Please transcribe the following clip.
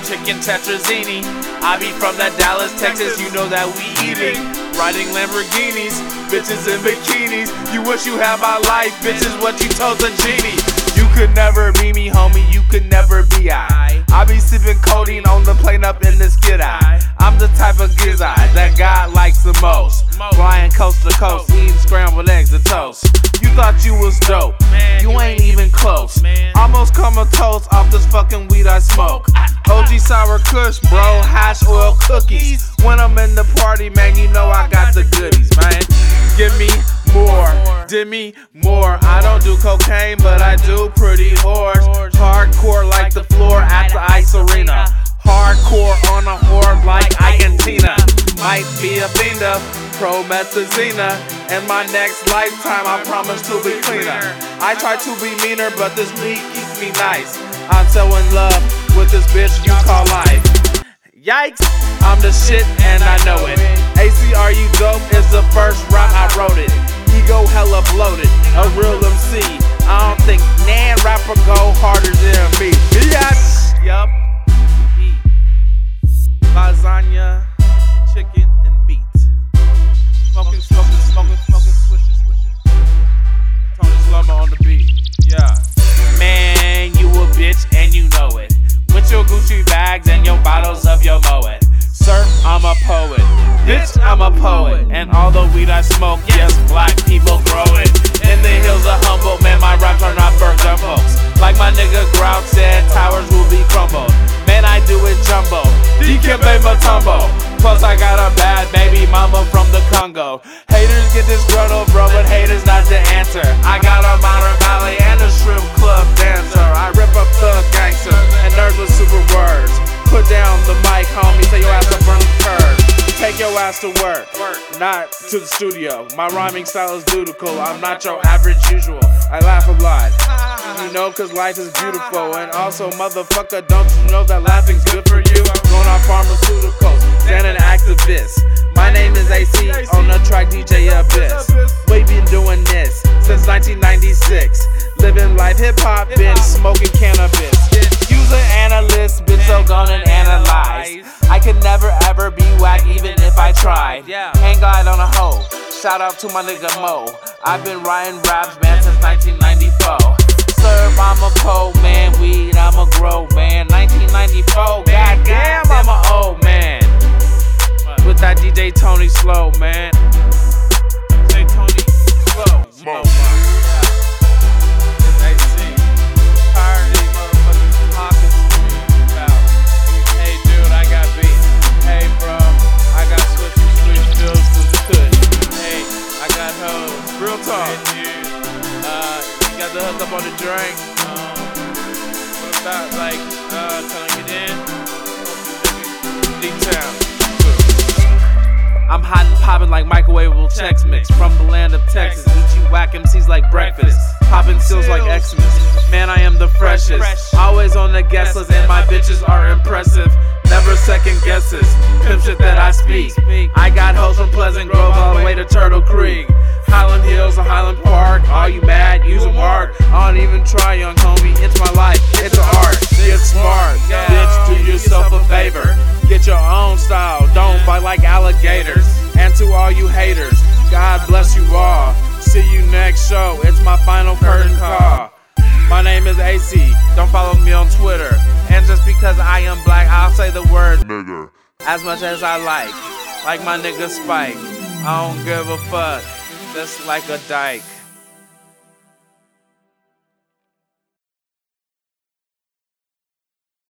Mastrozini. I be from that Dallas, Texas, you know that we eating. Riding Lamborghinis, bitches in bikinis. You wish you had my life, bitches, what you told the genie. You could never be me, homie, you could never be I. I be sipping codeine on the plane up in the skid eye. I'm the type of gizzard that God likes the most. Flying coast to coast, eating scrambled eggs and toast. You thought you was dope, you ain't even close. Comatose off this fucking weed I smoke. OG sour kush, bro, hash oil cookies. When I'm in the party, man, you know I got the goodies, man. Give me more, give me more. I don't do cocaine, but I do pretty whores. Hardcore like the floor at the ice arena. Hardcore on a whore like Argentina. Might be a fiend of promethazine. In my next lifetime, I promise to be cleaner. I try to be meaner, but this keeps me nice. I'm so in love with this bitch you call life. Yikes, I'm the shit and I know it. ACR you dope is the first rhyme I wrote it. Ego hella bloated, a real MC. Bottles of your Moet. Sir, I'm a poet. Bitch, I'm a poet. And all the weed I smoke, yes, black people grow it. In the hills of humble, man, my raps are not for dumb folks. Like my nigga Grout said, towers will be crumbled. Man, I do it jumbo. Dikembe Mutombo. Plus, I got a bad baby mama from the Congo. Haters get disgruntled, bro, but haters not the answer. I got Ass to work, not to the studio. My rhyming style is dutiful. I'm not your average usual. I laugh a lot. You know, cause life is beautiful. And also, motherfucker, don't you know that laughing's good for you? Going on pharmaceuticals, then an activist. My name is AC on the track DJ Abyss. We've been doing this since 1996. Living life hip hop, bitch, smoking cannabis. Use an analyst, bitch, so gonna analyze. I could never ever be whack, even if I tried. Yeah. Hang glide on a hoe. Shout out to my nigga Mo. I've been writing raps, man, since 1994. Serve, I'm a cold man. Real talk. Uh, you got the hook up on the drink. Um, what about like, uh, can I get in? D-Town. I'm hot and popping like microwavable Chex Mix from the land of Texas. Eat you whack MCs like breakfast, popping seals like Xmas. Man, I am the freshest. Always on the guest list, and my bitches are impressive. Never second guesses. Pimp shit that I speak. I got hoes from Pleasant Grove all the way to Turtle Creek. Highland Hills or Highland Park. Are you mad? Use a mark. I don't even try, young homie. It's my life. It's an art. Get smart. Bitch, do yourself a favor. Get your own style. Don't bite like alligators. And to all you haters, God bless you all. See you next show. It's my final curtain call. My name is AC. Don't follow me on Twitter. And just because I am black, I'll say the word nigger. as much as I like. Like my nigga Spike. I don't give a fuck. Just like a dyke.